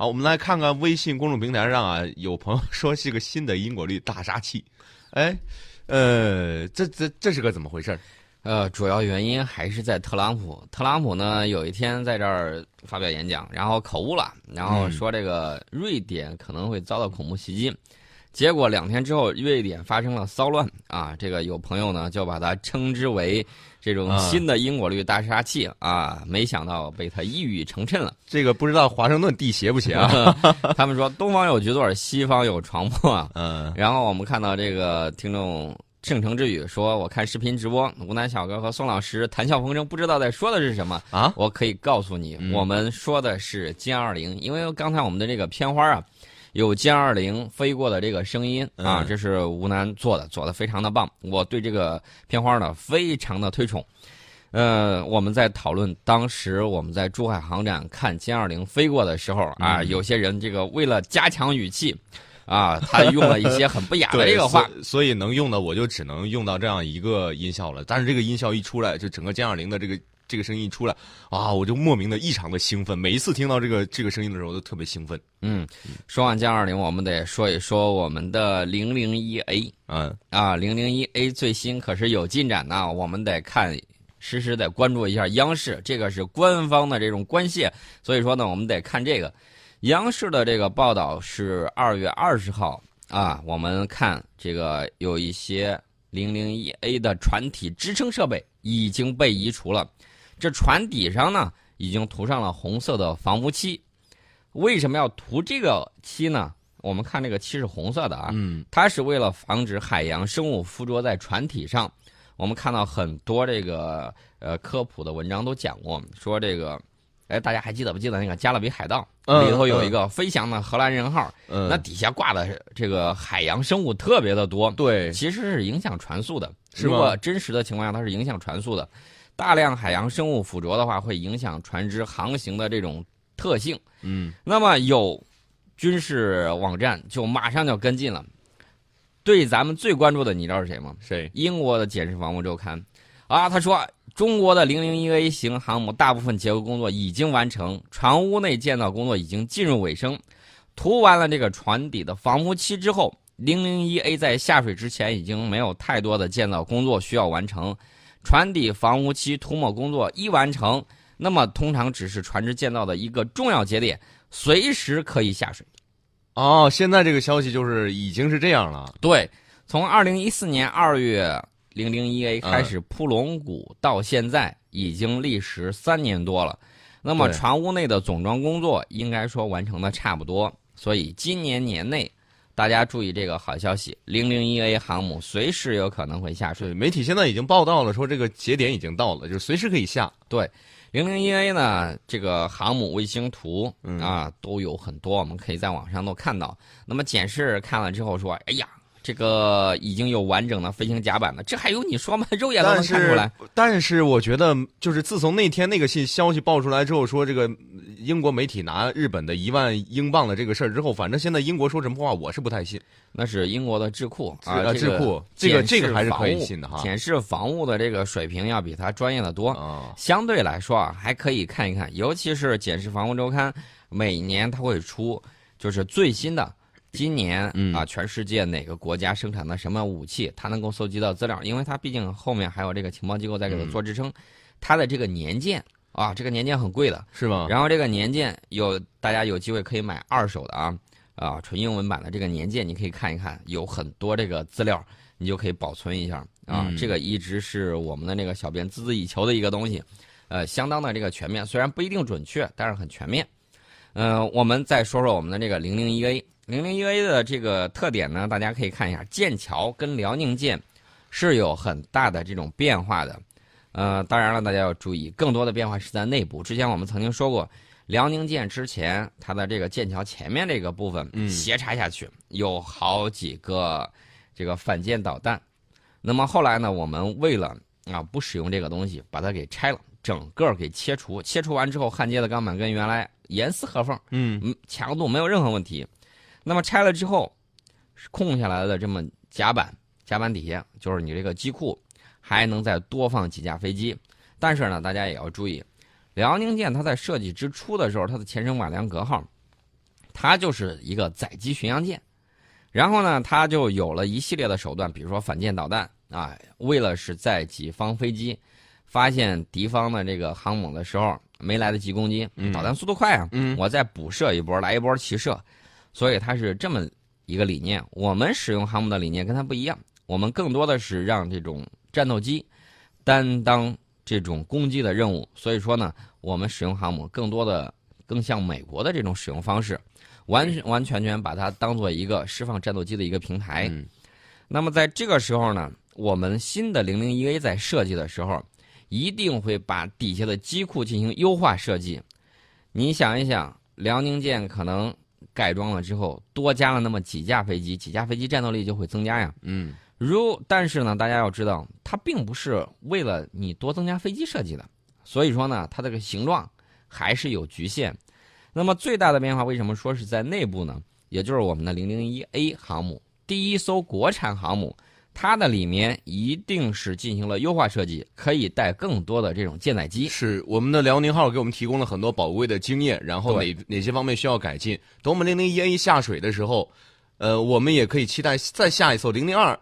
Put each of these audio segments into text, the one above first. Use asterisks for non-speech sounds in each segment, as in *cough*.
好，我们来看看微信公众平台上啊，*laughs* 有朋友说是个新的因果律大杀器，哎，呃，这这这是个怎么回事？呃，主要原因还是在特朗普。特朗普呢，有一天在这儿发表演讲，然后口误了，然后说这个瑞典可能会遭到恐怖袭击，结果两天之后，瑞典发生了骚乱啊。这个有朋友呢就把它称之为这种新的因果律大杀器啊，没想到被他一语成谶了。这个不知道华盛顿地邪不邪啊？*laughs* 他们说东方有局座，西方有床铺。嗯，然后我们看到这个听众。圣城之语说：“我看视频直播，吴楠小哥和宋老师谈笑风生，不知道在说的是什么啊？我可以告诉你，我们说的是歼二零，因为刚才我们的这个片花啊，有歼二零飞过的这个声音啊，这是吴楠做的，做的非常的棒。我对这个片花呢非常的推崇。呃，我们在讨论当时我们在珠海航展看歼二零飞过的时候啊，有些人这个为了加强语气。”啊，他用了一些很不雅的 *laughs* 这个话，所以能用的我就只能用到这样一个音效了。但是这个音效一出来，就整个歼二零的这个这个声音一出来，啊，我就莫名的异常的兴奋。每一次听到这个这个声音的时候，都特别兴奋。嗯，说完歼二零，我们得说一说我们的零零一 A。嗯，啊，零零一 A 最新可是有进展呢，我们得看，实时得关注一下央视，这个是官方的这种关系，所以说呢，我们得看这个。央视的这个报道是二月二十号啊，我们看这个有一些零零一 A 的船体支撑设备已经被移除了，这船底上呢已经涂上了红色的防腐漆。为什么要涂这个漆呢？我们看这个漆是红色的啊，嗯，它是为了防止海洋生物附着在船体上。我们看到很多这个呃科普的文章都讲过，说这个。哎，大家还记得不记得那个《加勒比海盗》里头有一个飞翔的荷兰人号？那底下挂的这个海洋生物特别的多。对，其实是影响船速的。如果真实的情况下，它是影响船速的。大量海洋生物附着的话，会影响船只航行的这种特性。嗯。那么有军事网站就马上就跟进了。对咱们最关注的，你知道是谁吗？谁？英国的《简氏防务周刊》啊，他说。中国的零零一 A 型航母大部分结构工作已经完成，船坞内建造工作已经进入尾声。涂完了这个船底的防护漆之后，零零一 A 在下水之前已经没有太多的建造工作需要完成。船底防污漆涂抹工作一完成，那么通常只是船只建造的一个重要节点，随时可以下水。哦，现在这个消息就是已经是这样了。对，从二零一四年二月。零零一 A 开始铺龙骨到现在已经历时三年多了，那么船坞内的总装工作应该说完成的差不多，所以今年年内大家注意这个好消息，零零一 A 航母随时有可能会下水。媒体现在已经报道了，说这个节点已经到了，就随时可以下。对，零零一 A 呢，这个航母卫星图啊都有很多，我们可以在网上都看到。那么检视看了之后说，哎呀。这个已经有完整的飞行甲板了，这还用你说吗？肉眼都能看出来。但是我觉得，就是自从那天那个信消息爆出来之后，说这个英国媒体拿日本的一万英镑的这个事儿之后，反正现在英国说什么话，我是不太信。那是英国的智库啊，智库这个这个还是可以信的哈。检视防务的这个水平要比他专业的多啊。相对来说啊，还可以看一看，尤其是《检视防务周刊》，每年它会出就是最新的。今年啊，全世界哪个国家生产的什么武器，它能够搜集到资料？因为它毕竟后面还有这个情报机构在给它做支撑。它的这个年鉴啊，这个年鉴很贵的，是吗？然后这个年鉴有大家有机会可以买二手的啊啊，纯英文版的这个年鉴你可以看一看，有很多这个资料，你就可以保存一下啊。这个一直是我们的那个小编孜孜以求的一个东西，呃，相当的这个全面，虽然不一定准确，但是很全面。嗯，我们再说说我们的这个零零一 A。零零一 A 的这个特点呢，大家可以看一下，剑桥跟辽宁舰是有很大的这种变化的。呃，当然了，大家要注意，更多的变化是在内部。之前我们曾经说过，辽宁舰之前它的这个舰桥前面这个部分斜插下去，有好几个这个反舰导弹。那么后来呢，我们为了啊不使用这个东西，把它给拆了，整个给切除。切除完之后，焊接的钢板跟原来严丝合缝，嗯，强度没有任何问题。那么拆了之后，空下来的这么甲板，甲板底下就是你这个机库，还能再多放几架飞机。但是呢，大家也要注意，辽宁舰它在设计之初的时候，它的前身瓦良格号它就是一个载机巡洋舰。然后呢，它就有了一系列的手段，比如说反舰导弹啊，为了是在己方飞机发现敌方的这个航母的时候没来得及攻击，导弹速度快啊，我再补射一波，来一波齐射，所以它是这么一个理念。我们使用航母的理念跟它不一样，我们更多的是让这种战斗机担当这种攻击的任务，所以说呢，我们使用航母更多的更像美国的这种使用方式。完全完全全把它当做一个释放战斗机的一个平台。那么在这个时候呢，我们新的零零一 A 在设计的时候，一定会把底下的机库进行优化设计。你想一想，辽宁舰可能改装了之后，多加了那么几架飞机，几架飞机战斗力就会增加呀。嗯。如但是呢，大家要知道，它并不是为了你多增加飞机设计的，所以说呢，它这个形状还是有局限。那么最大的变化为什么说是在内部呢？也就是我们的零零一 A 航母，第一艘国产航母，它的里面一定是进行了优化设计，可以带更多的这种舰载机。是我们的辽宁号给我们提供了很多宝贵的经验，然后哪哪些方面需要改进？等我们零零一 A 下水的时候，呃，我们也可以期待再下一艘零零二。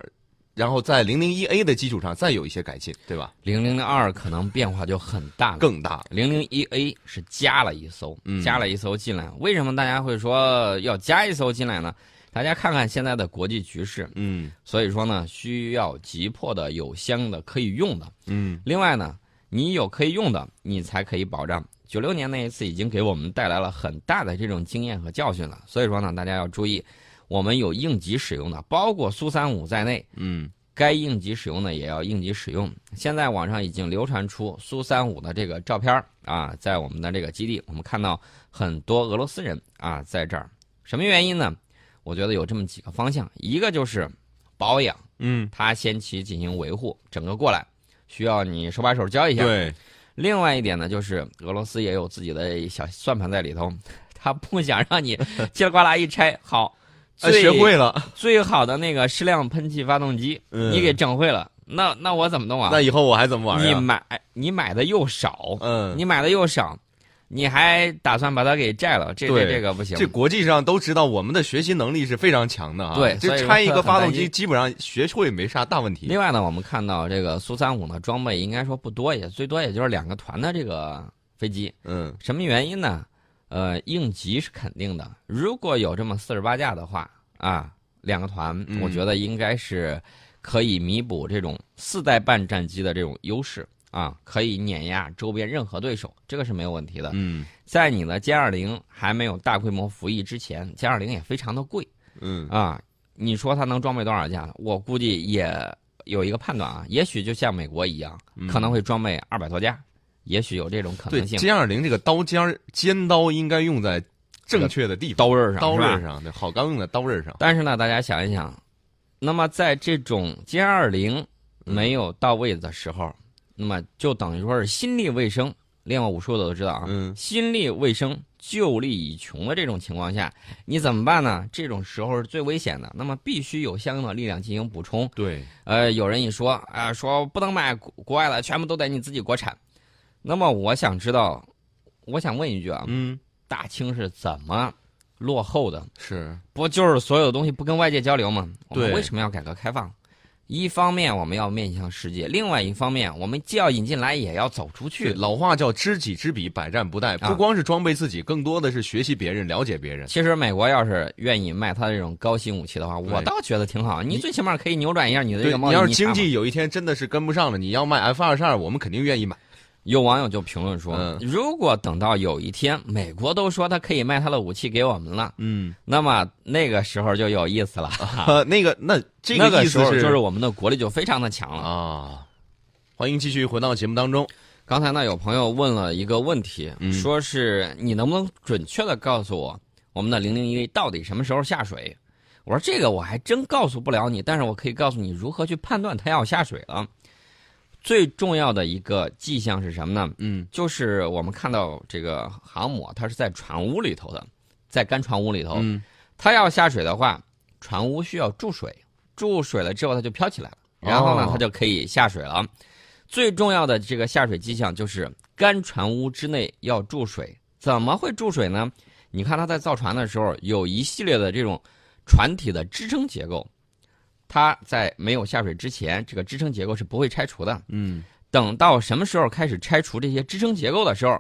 然后在零零一 A 的基础上再有一些改进，对吧？零零二可能变化就很大，更大。零零一 A 是加了一艘，加了一艘进来。为什么大家会说要加一艘进来呢？大家看看现在的国际局势，嗯，所以说呢，需要急迫的有相应的可以用的，嗯。另外呢，你有可以用的，你才可以保障。九六年那一次已经给我们带来了很大的这种经验和教训了，所以说呢，大家要注意。我们有应急使用的，包括苏三五在内，嗯，该应急使用的也要应急使用。现在网上已经流传出苏三五的这个照片啊，在我们的这个基地，我们看到很多俄罗斯人啊在这儿。什么原因呢？我觉得有这么几个方向，一个就是保养，嗯，他先期进行维护，整个过来需要你手把手教一下。对。另外一点呢，就是俄罗斯也有自己的小算盘在里头，他不想让你 *laughs* 叽里呱啦一拆好。学会了最好的那个矢量喷气发动机，你给整会了，那那我怎么弄啊？那以后我还怎么玩你买你买的又少，嗯，你买的又少，你还打算把它给摘了？这这这个不行。这国际上都知道我们的学习能力是非常强的啊。对，就拆一个发动机，基本上学会没啥大问题。另外呢，我们看到这个苏三五呢装备应该说不多，也最多也就是两个团的这个飞机。嗯，什么原因呢？呃，应急是肯定的。如果有这么四十八架的话，啊，两个团，我觉得应该是可以弥补这种四代半战机的这种优势啊，可以碾压周边任何对手，这个是没有问题的。嗯，在你的歼二零还没有大规模服役之前，歼二零也非常的贵。嗯啊，你说它能装备多少架？我估计也有一个判断啊，也许就像美国一样，可能会装备二百多架。也许有这种可能性。歼二零这个刀尖尖刀应该用在正确的地方，刀刃上，刀刃上，对，好钢用在刀刃上。但是呢，大家想一想，那么在这种歼二零没有到位的时候，那么就等于说是心力未生。练过武术的都知道啊，嗯，心力未生，旧力已穷的这种情况下，你怎么办呢？这种时候是最危险的。那么必须有相应的力量进行补充。对，呃，有人一说啊，说不能买国外的，全部都得你自己国产。那么我想知道，我想问一句啊，嗯，大清是怎么落后的？是不就是所有东西不跟外界交流吗？我们为什么要改革开放？一方面我们要面向世界，另外一方面我们既要引进来，也要走出去。老话叫知己知彼，百战不殆。不光是装备自己，更多的是学习别人，了解别人。其实美国要是愿意卖他这种高新武器的话，我倒觉得挺好。你最起码可以扭转一下你的这个贸易你要是经济有一天真的是跟不上了，你要卖 F 二十二，我们肯定愿意买。有网友就评论说：“如果等到有一天美国都说他可以卖他的武器给我们了，嗯，那么那个时候就有意思了。*laughs* 那个那这个意思是就是我们的国力就非常的强了啊。欢迎继续回到节目当中。刚才呢有朋友问了一个问题，说是你能不能准确的告诉我我们的零零一到底什么时候下水？我说这个我还真告诉不了你，但是我可以告诉你如何去判断它要下水了。”最重要的一个迹象是什么呢？嗯，就是我们看到这个航母，它是在船坞里头的，在干船坞里头。嗯，它要下水的话，船坞需要注水，注水了之后它就飘起来了，然后呢，它就可以下水了。最重要的这个下水迹象就是干船坞之内要注水。怎么会注水呢？你看它在造船的时候有一系列的这种船体的支撑结构，它在没有下水之前，这个支撑结构是不会拆除的。嗯，等到什么时候开始拆除这些支撑结构的时候，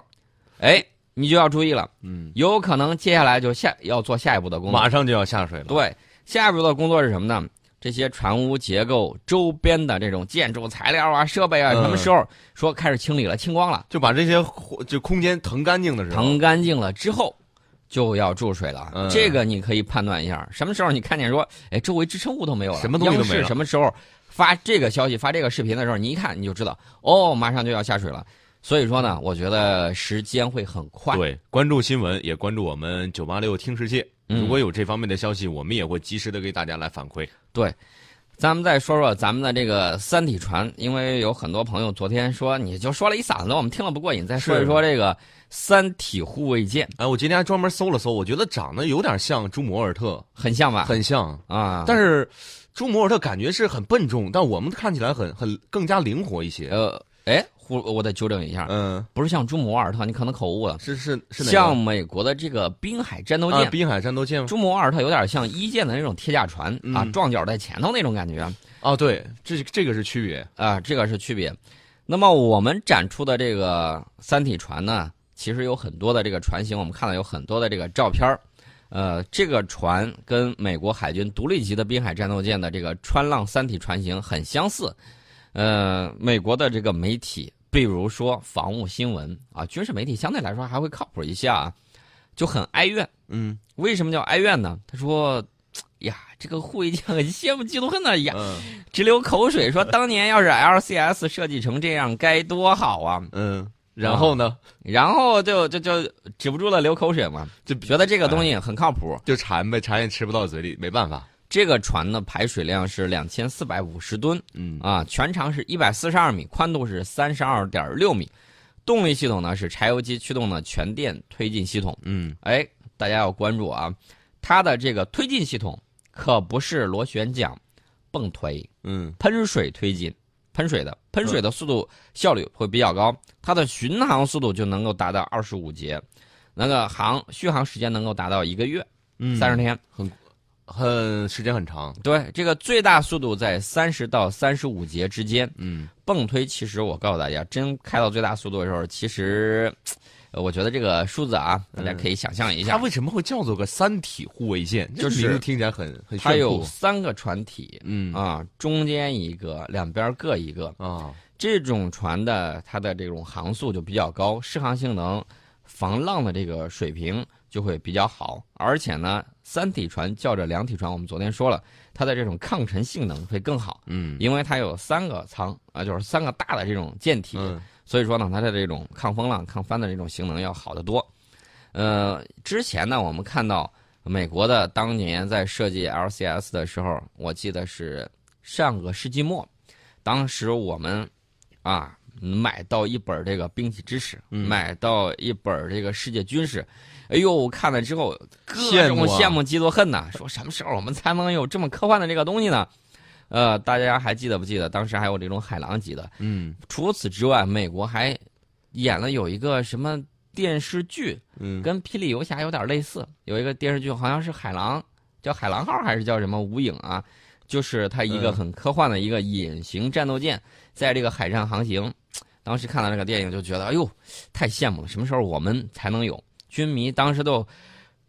哎，你就要注意了，嗯，有可能接下来就下要做下一步的工作。马上就要下水了。对，下一步的工作是什么呢？这些船坞结构周边的这种建筑材料啊、设备啊，嗯什么时候说开始清理了、清光了、就把这些就空间腾干净的时候，腾干净了之后，就要注水了。嗯这个你可以判断一下，什么时候你看见说，哎，周围支撑物都没有了，什么东西什么时候发这个消息、发这个视频的时候，你一看你就知道，哦，马上就要下水了。所以说呢，我觉得时间会很快。对，关注新闻，也关注我们九八六听世界。嗯如果有这方面的消息，我们也会及时的给大家来反馈。对，咱们再说说咱们的这个三体船，因为有很多朋友昨天说你就说了一嗓子，我们听了不过瘾，再说一说这个三体护卫舰，哎，我今天还专门搜了搜，我觉得长得有点像朱摩尔特，很像吧？很像。啊，但是朱摩尔特感觉是很笨重，但我们看起来很很更加灵活一些。呃，哎，胡，我得纠正一下，嗯，不是像朱姆沃尔特，你可能口误了，是是是哪个像美国的这个滨海战斗啊，舰。滨海战斗舰？朱姆沃尔特有点像一舰的那种铁甲船、啊，嗯撞角在前头那种感觉哦，对，这这个是区别。啊，这个是区别。那么我们展出的这个三体船呢，其实有很多的这个船型，我们看到有很多的这个照片儿呃，这个船跟美国海军独立级的滨海战斗舰的这个川浪三体船型很相似。呃，美国的这个媒体，比如说防务新闻啊，军事媒体相对来说还会靠谱一些啊，就很哀怨。嗯为什么叫哀怨呢？他说：“呀，这个护卫舰很羡慕嫉妒恨的呀，嗯直流口水，说当年要是 LCS 设计成这样该多好啊！嗯，然后呢，然后就就就止不住了流口水嘛，就觉得这个东西很靠谱。就馋呗，馋也吃不到嘴里，没办法。这个船的排水量是两千四百五十吨嗯。啊，全长是一百四十二米，宽度是三十二点六米，动力系统呢是柴油机驱动的全电推进系统。嗯。哎，大家要关注啊，它的这个推进系统可不是螺旋桨泵推，嗯。喷水推进，喷水的，喷水的速度效率会比较高，它的巡航速度就能够达到二十五节，那个航续航时间能够达到一个月嗯，三十天。很时间很长。对，这个最大速度在三十到三十五节之间。嗯泵推其实我告诉大家，真开到最大速度的时候，其实，呃我觉得这个数字啊，大家可以想象一下，它为什么会叫做个三体护卫舰？就是听起来很很它有。三个船体嗯啊，中间一个，两边各一个。啊这种船的它的这种航速就比较高，适航性能、防浪的这个水平就会比较好。而且呢，三体船较着两体船，我们昨天说了，它的这种抗沉性能会更好，嗯因为它有三个舱啊，就是三个大的这种舰体，嗯所以说呢，它的这种抗风浪、抗翻的这种性能要好得多。呃，之前呢，我们看到美国的当年在设计 LCS 的时候，我记得是上个世纪末，当时我们啊买到一本这个兵器知识，嗯买到一本这个世界军事，哎呦，看了之后各种羡慕啊羡慕嫉妒恨呐，说什么时候我们才能有这么科幻的这个东西呢？呃，大家还记得不记得当时还有这种海狼级的？嗯除此之外，美国还演了有一个什么电视剧，嗯跟《霹雳游侠》有点类似。有一个电视剧好像是海狼，叫海狼号还是叫什么无影啊？就是它一个嗯很科幻的一个隐形战斗舰，在这个海上航行。当时看到这个电影就觉得，哎呦，太羡慕了！什么时候我们才能有？军迷当时都。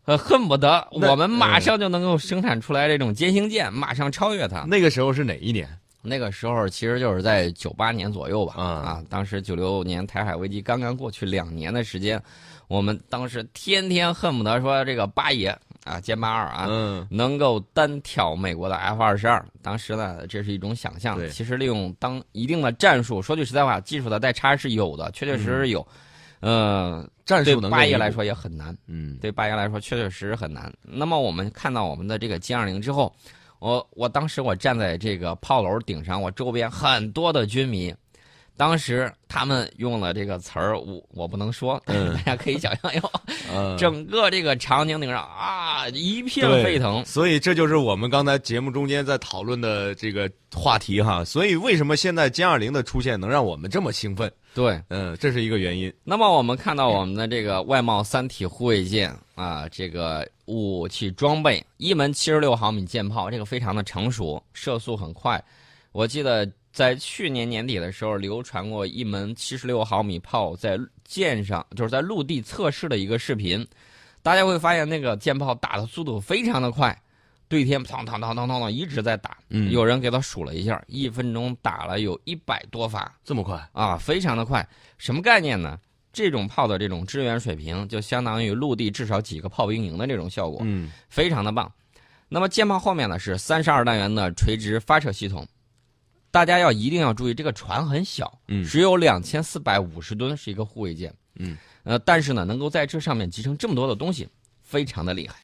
呃，恨不得我们马上就能够生产出来这种歼星舰，马上超越它。那个时候是哪一年？那个时候其实就是在九八年左右吧，啊啊，当时九六年台海危机刚刚过去两年的时间，我们当时天天恨不得说这个八爷啊，歼八二啊，嗯能够单挑美国的 F 二十二。当时呢，这是一种想象对，其实利用当一定的战术，说句实在话，技术的代差是有的，确确实实有。呃，战术能够弥补八爷来，说也很难。嗯对八爷来说确确实实很难。那么我们看到我们的这个歼二零之后，我我当时我站在这个炮楼顶上，我周边很多的军迷，当时他们用了这个词儿，我我不能说，但是 *laughs* 大家可以想象哟。*laughs* 嗯，整个这个长江顶上啊，一片沸腾。所以这就是我们刚才节目中间在讨论的这个话题哈。所以为什么现在歼二零的出现能让我们这么兴奋？对，嗯，这是一个原因。那么我们看到我们的这个外贸三体护卫舰啊，这个武器装备，一门七十六毫米舰炮，这个非常的成熟，射速很快。我记得在去年年底的时候，流传过一门七十六毫米炮在舰上，就是在陆地测试的一个视频。大家会发现那个舰炮打的速度非常的快，对天砰砰砰砰砰砰一直在打。嗯有人给他数了一下，一分钟打了有一百多发。这么快？啊，非常的快。什么概念呢？这种炮的这种支援水平，就相当于陆地至少几个炮兵营的这种效果，嗯非常的棒。那么舰炮后面呢是三十二单元的垂直发射系统，大家要一定要注意，这个船很小，嗯。只有两千四百五十吨，是一个护卫舰，嗯，呃，但是呢，能够在这上面集成这么多的东西，非常的厉害。